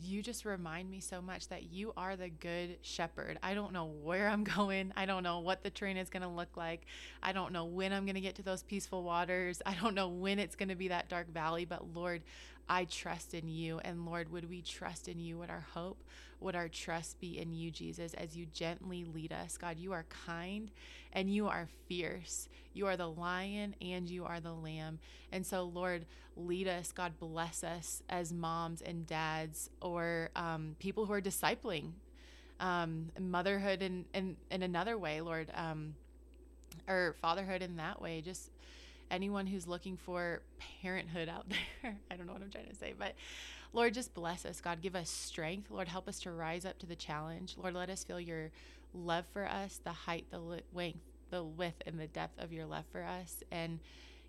you just remind me so much that you are the good shepherd. I don't know where I'm going. I don't know what the train is going to look like. I don't know when I'm going to get to those peaceful waters. I don't know when it's going to be that dark valley, but Lord, I trust in you. And Lord, would we trust in you? Would our hope, would our trust be in you, Jesus, as you gently lead us? God, you are kind and you are fierce. You are the lion and you are the lamb. And so, Lord, lead us. God, bless us as moms and dads or um, people who are discipling um, motherhood in, in, in another way, Lord, um, or fatherhood in that way. Just anyone who's looking for parenthood out there. I don't know what I'm trying to say, but Lord, just bless us. God, give us strength. Lord, help us to rise up to the challenge. Lord, let us feel your love for us, the height, the length, the width, and the depth of your love for us. And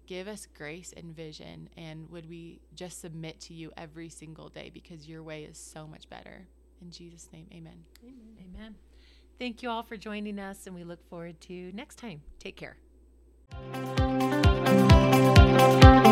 give us grace and vision. And would we just submit to you every single day because your way is so much better. In Jesus' name, amen. Amen. Amen. Thank you all for joining us, and we look forward to next time. Take care. Thank you.